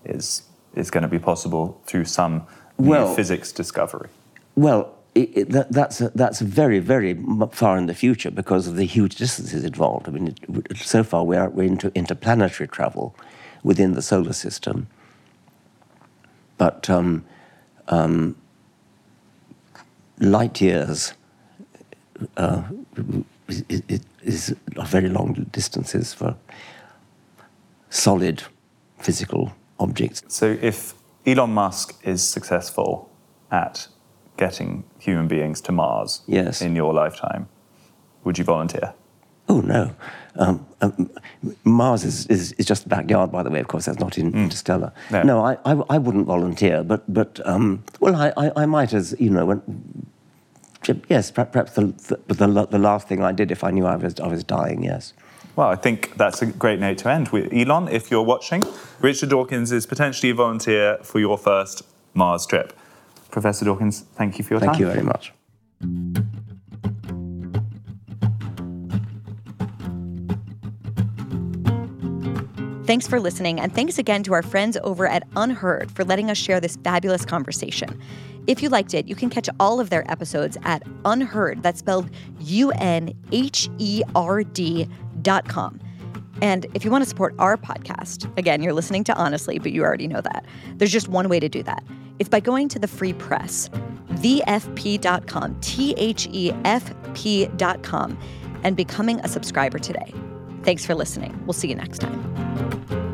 Speaker 6: is, is going to be possible through some well, physics discovery?
Speaker 4: Well, it, it, that, that's, a, that's very, very far in the future because of the huge distances involved. I mean, it, so far we are, we're into interplanetary travel within the solar system. But um, um, light years uh, is, very long distances for solid physical objects.
Speaker 6: So if Elon Musk is successful at getting human beings to Mars
Speaker 4: yes.
Speaker 6: in your lifetime, would you volunteer?
Speaker 4: Oh, no. Um, um, Mars is, is, is, just the backyard, by the way, of course, that's not in mm. interstellar. No, no I, I, I, wouldn't volunteer, but, but um, well, I, I, I, might as, you know, when, yes, perhaps the, the, the, the, last thing I did if I knew I was, I was dying, yes.
Speaker 6: Well, I think that's a great note to end with. Elon, if you're watching, Richard Dawkins is potentially a volunteer for your first Mars trip. Professor Dawkins, thank you for your
Speaker 4: thank
Speaker 6: time.
Speaker 4: Thank you very much.
Speaker 1: Thanks for listening, and thanks again to our friends over at UnHerd for letting us share this fabulous conversation. If you liked it, you can catch all of their episodes at UnHerd, that's spelled U N H E R D dot com. And if you want to support our podcast, again, you're listening to Honestly, but you already know that. There's just one way to do that. It's by going to the free press, thefp.com, T H E F P.com, and becoming a subscriber today. Thanks for listening. We'll see you next time.